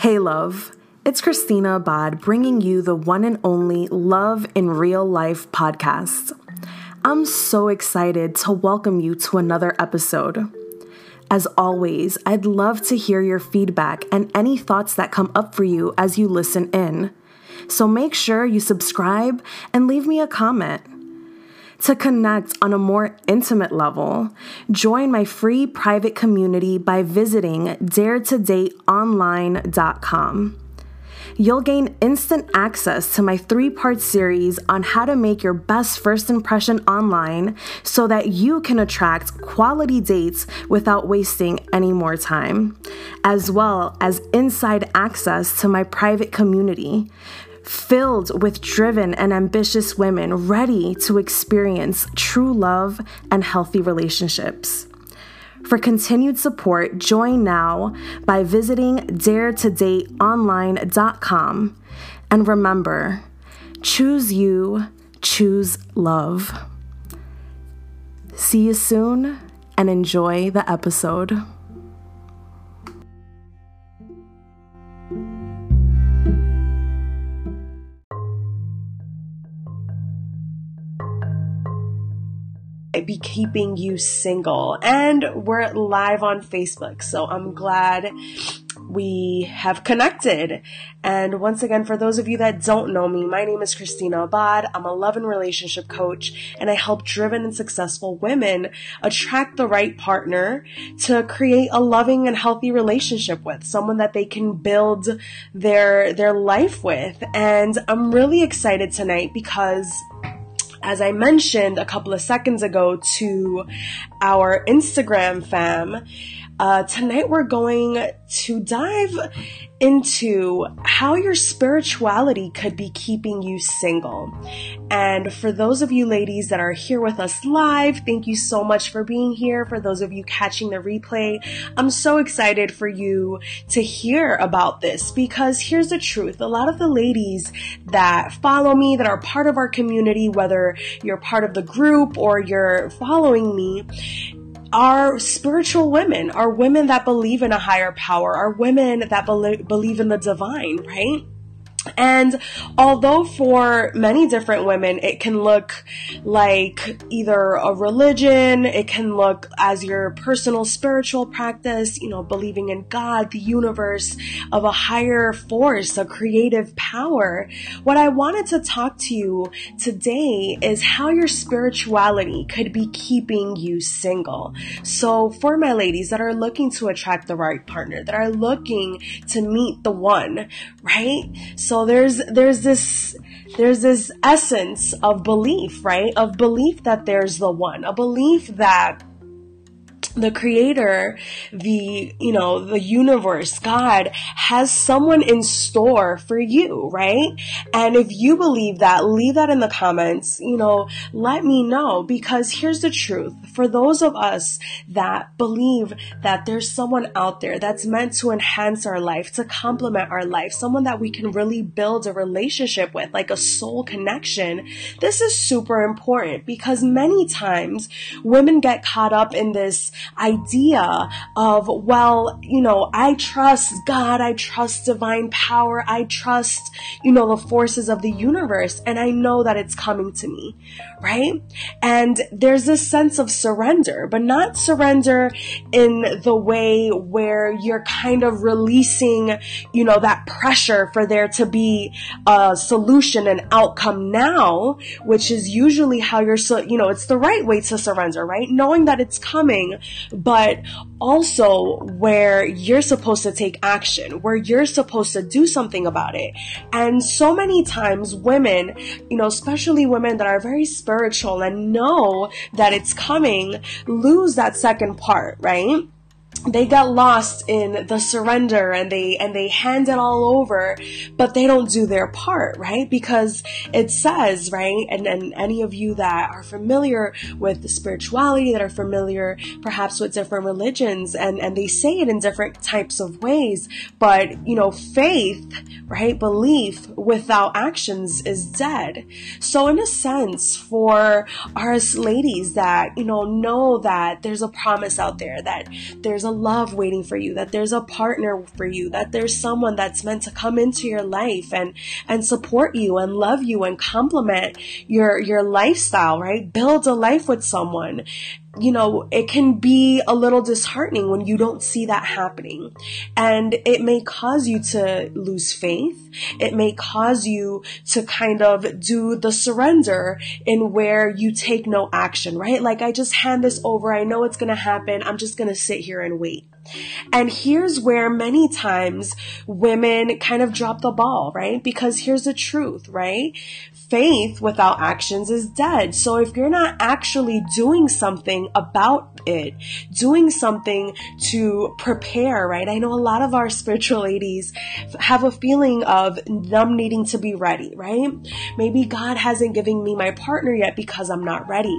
Hey, love. It's Christina Abad bringing you the one and only Love in Real Life podcast. I'm so excited to welcome you to another episode. As always, I'd love to hear your feedback and any thoughts that come up for you as you listen in. So make sure you subscribe and leave me a comment. To connect on a more intimate level, join my free private community by visiting daretodateonline.com. You'll gain instant access to my three part series on how to make your best first impression online so that you can attract quality dates without wasting any more time, as well as inside access to my private community filled with driven and ambitious women ready to experience true love and healthy relationships. For continued support, join now by visiting daretodateonline.com. And remember, choose you, choose love. See you soon and enjoy the episode. Be keeping you single. And we're live on Facebook, so I'm glad we have connected. And once again, for those of you that don't know me, my name is Christina Abad. I'm a love and relationship coach, and I help driven and successful women attract the right partner to create a loving and healthy relationship with, someone that they can build their, their life with. And I'm really excited tonight because as I mentioned a couple of seconds ago to our Instagram fam, uh, tonight we're going to dive into how your spirituality could be keeping you single. And for those of you ladies that are here with us live, thank you so much for being here. For those of you catching the replay, I'm so excited for you to hear about this because here's the truth. A lot of the ladies that follow me, that are part of our community, whether you're part of the group or you're following me, are spiritual women, are women that believe in a higher power, are women that be- believe in the divine, right? And although for many different women, it can look like either a religion, it can look as your personal spiritual practice, you know, believing in God, the universe, of a higher force, a creative power. What I wanted to talk to you today is how your spirituality could be keeping you single. So for my ladies that are looking to attract the right partner, that are looking to meet the one, right? So there's there's this there's this essence of belief, right? Of belief that there's the one, a belief that the creator, the, you know, the universe, God has someone in store for you, right? And if you believe that, leave that in the comments, you know, let me know because here's the truth. For those of us that believe that there's someone out there that's meant to enhance our life, to complement our life, someone that we can really build a relationship with, like a soul connection, this is super important because many times women get caught up in this idea of, well, you know, I trust God, I trust divine power, I trust, you know, the forces of the universe, and I know that it's coming to me, right? And there's this sense of surrender, but not surrender in the way where you're kind of releasing, you know, that pressure for there to be a solution and outcome now, which is usually how you're, so, you know, it's the right way to surrender, right? Knowing that it's coming, but also where you're supposed to take action, where you're supposed to do something about it. And so many times women, you know, especially women that are very spiritual and know that it's coming, lose that second part, right? They get lost in the surrender and they and they hand it all over but they don't do their part right? Because it says right and and any of you that are familiar with the spirituality that are familiar perhaps with different religions and and they say it in different types of ways but you know faith right belief without actions is dead. So in a sense for us ladies that you know know that there's a promise out there that there's a a love waiting for you, that there's a partner for you, that there's someone that's meant to come into your life and, and support you and love you and complement your, your lifestyle, right? Build a life with someone you know, it can be a little disheartening when you don't see that happening. And it may cause you to lose faith. It may cause you to kind of do the surrender in where you take no action, right? Like I just hand this over. I know it's going to happen. I'm just going to sit here and wait. And here's where many times women kind of drop the ball, right? Because here's the truth, right? Faith without actions is dead. So if you're not actually doing something about it, doing something to prepare, right? I know a lot of our spiritual ladies have a feeling of them needing to be ready, right? Maybe God hasn't given me my partner yet because I'm not ready.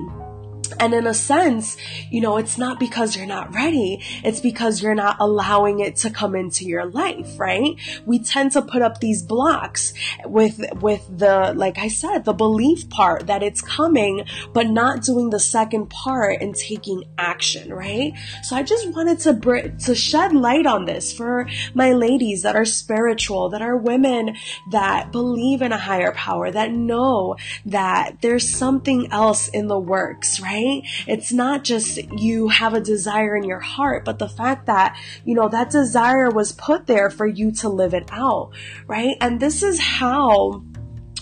And in a sense, you know, it's not because you're not ready. It's because you're not allowing it to come into your life, right? We tend to put up these blocks with, with the, like I said, the belief part that it's coming, but not doing the second part and taking action, right? So I just wanted to br- to shed light on this for my ladies that are spiritual, that are women that believe in a higher power, that know that there's something else in the works, right? Right? It's not just you have a desire in your heart, but the fact that, you know, that desire was put there for you to live it out, right? And this is how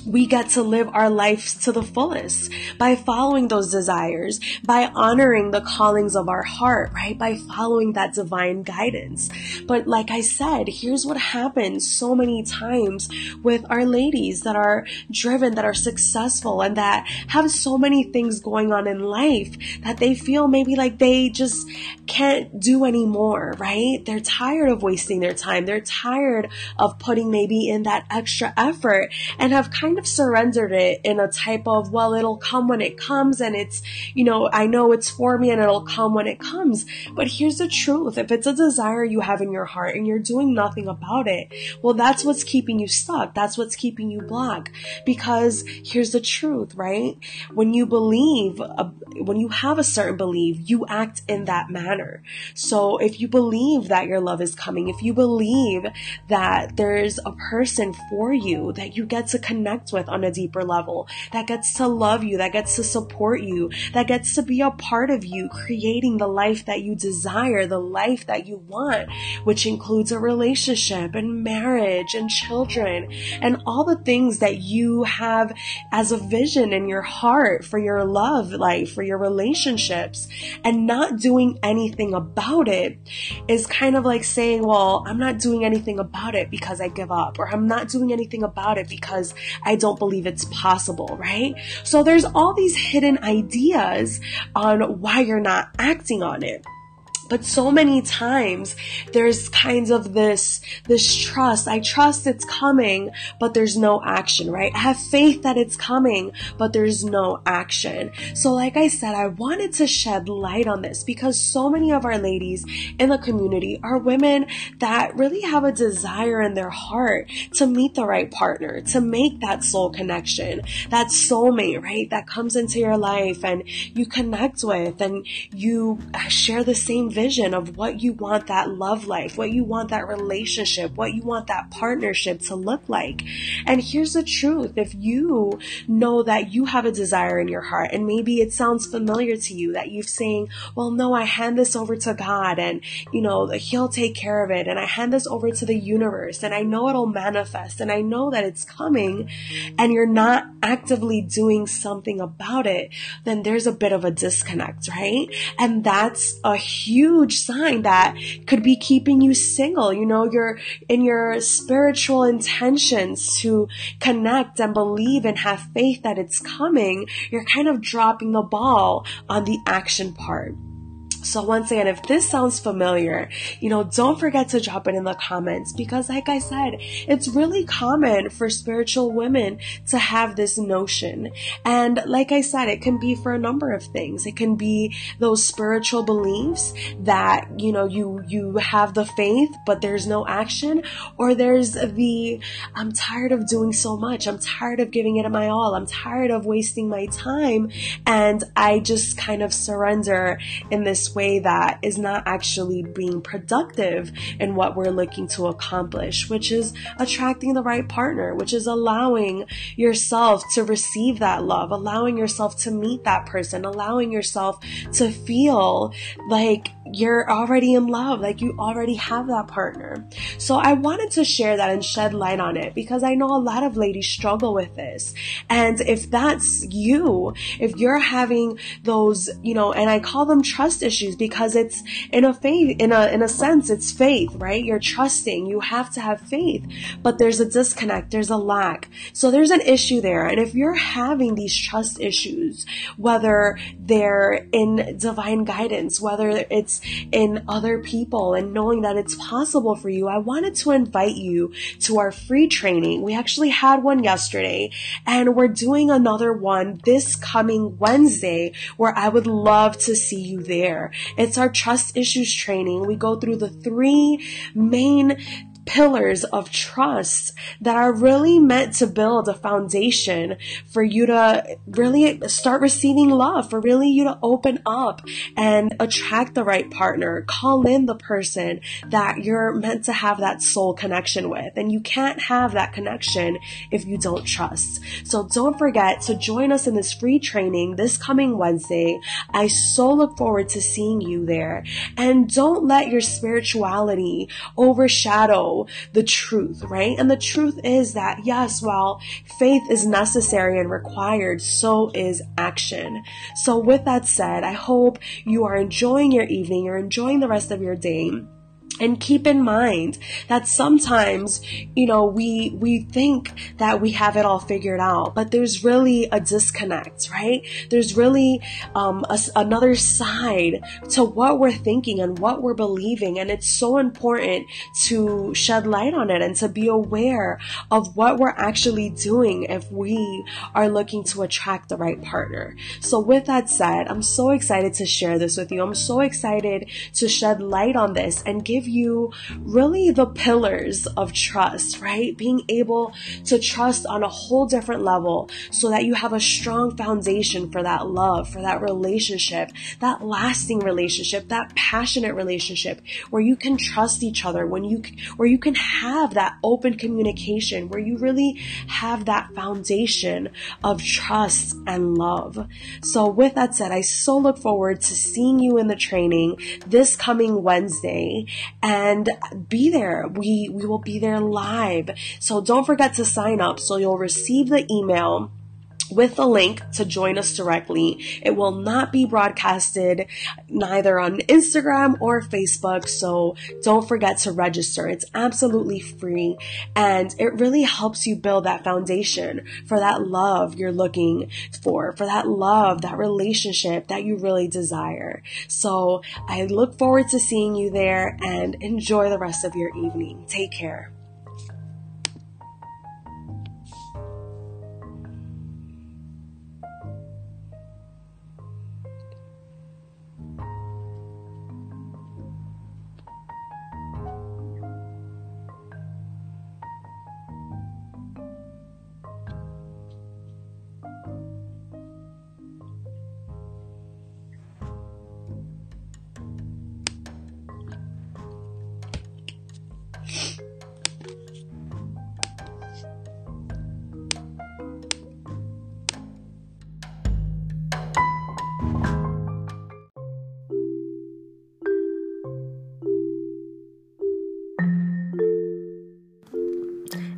we get to live our lives to the fullest by following those desires, by honoring the callings of our heart, right? By following that divine guidance. But like I said, here's what happens so many times with our ladies that are driven, that are successful, and that have so many things going on in life that they feel maybe like they just can't do anymore, right? They're tired of wasting their time. They're tired of putting maybe in that extra effort and have kind of surrendered it in a type of, well, it'll come when it comes and it's, you know, I know it's for me and it'll come when it comes. But here's the truth. If it's a desire you have in your heart and you're doing nothing about it, well, that's what's keeping you stuck. That's what's keeping you blocked. Because here's the truth, right? When you believe, uh, when you have a certain belief, you act in that manner. So if you believe that your love is coming, if you believe that there's a person for you that you get to connect connect with on a deeper level, that gets to love you, that gets to support you, that gets to be a part of you, creating the life that you desire, the life that you want, which includes a relationship and marriage and children and all the things that you have as a vision in your heart for your love life, for your relationships, and not doing anything about it is kind of like saying, well, I'm not doing anything about it because I give up, or I'm not doing anything about it because I don't believe it's possible, right? So there's all these hidden ideas on why you're not acting on it. But so many times there's kinds of this, this trust. I trust it's coming, but there's no action, right? I have faith that it's coming, but there's no action. So like I said, I wanted to shed light on this because so many of our ladies in the community are women that really have a desire in their heart to meet the right partner, to make that soul connection, that soulmate, right? That comes into your life and you connect with and you share the same vision of what you want that love life, what you want that relationship, what you want that partnership to look like. And here's the truth. If you know that you have a desire in your heart and maybe it sounds familiar to you that you're saying, well, no, I hand this over to God and, you know, he'll take care of it. And I hand this over to the universe and I know it'll manifest and I know that it's coming and you're not actively doing something about it, then there's a bit of a disconnect, right? And that's a huge huge sign that could be keeping you single. You know, you're in your spiritual intentions to connect and believe and have faith that it's coming. You're kind of dropping the ball on the action part. So once again, if this sounds familiar, you know, don't forget to drop it in the comments because like I said, it's really common for spiritual women to have this notion. And like I said, it can be for a number of things. It can be those spiritual beliefs that, you know, you, you have the faith, but there's no action or there's the, I'm tired of doing so much. I'm tired of giving it my all. I'm tired of wasting my time and I just kind of surrender in this this way that is not actually being productive in what we're looking to accomplish, which is attracting the right partner, which is allowing yourself to receive that love, allowing yourself to meet that person, allowing yourself to feel like you're already in love, like you already have that partner. So I wanted to share that and shed light on it because I know a lot of ladies struggle with this. And if that's you, if you're having those, you know, and I call them trust issues because it's in a faith, in a, in a sense, it's faith, right? You're trusting. You have to have faith, but there's a disconnect. There's a lack. So there's an issue there. And if you're having these trust issues, whether they're in divine guidance, whether it's in other people and knowing that it's possible for you, I wanted to invite you to our free training. We actually had one yesterday and we're doing another one this coming Wednesday where I would love to see you there. It's our trust issues training. We go through the three main pillars of trust that are really meant to build a foundation for you to really start receiving love, for really you to open up and attract the right partner, call in the person that you're meant to have that soul connection with. And you can't have that connection if you don't trust. So don't forget to join us in this free training this coming Wednesday. I so look forward to seeing you there. And don't let your spirituality overshadow the truth, right? And the truth is that yes, while faith is necessary and required, so is action. So with that said, I hope you are enjoying your evening, you're enjoying the rest of your day. And keep in mind that sometimes, you know, we, we think that we have it all figured out, but there's really a disconnect, right? There's really, um, a, another side to what we're thinking and what we're believing. And it's so important to shed light on it and to be aware of what we're actually doing if we are looking to attract the right partner. So with that said, I'm so excited to share this with you. I'm so excited to shed light on this and give you really the pillars of trust, right? Being able to trust on a whole different level so that you have a strong foundation for that love, for that relationship, that lasting relationship, that passionate relationship where you can trust each other, when you, where you can have that open communication, where you really have that foundation of trust and love. So with that said, I so look forward to seeing you in the training this coming Wednesday and be there. We, we will be there live. So don't forget to sign up so you'll receive the email with the link to join us directly. It will not be broadcasted neither on Instagram or Facebook, so don't forget to register. It's absolutely free and it really helps you build that foundation for that love you're looking for, for that love, that relationship that you really desire. So I look forward to seeing you there and enjoy the rest of your evening. Take care.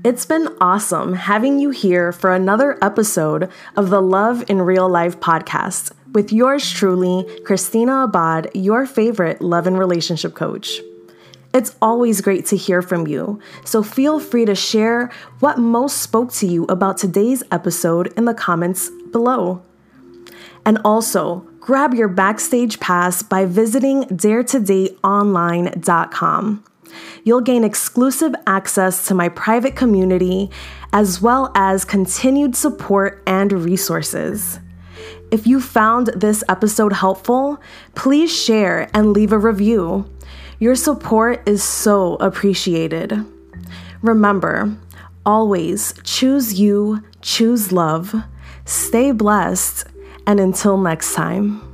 It's been awesome having you here for another episode of the Love in Real Life podcast with yours truly, Christina Abad, your favorite love and relationship coach. It's always great to hear from you, so feel free to share what most spoke to you about today's episode in the comments below. And also, grab your backstage pass by visiting daretodateonline.com. You'll gain exclusive access to my private community, as well as continued support and resources. If you found this episode helpful, please share and leave a review. Your support is so appreciated. Remember, always choose you, choose love, stay blessed, and until next time.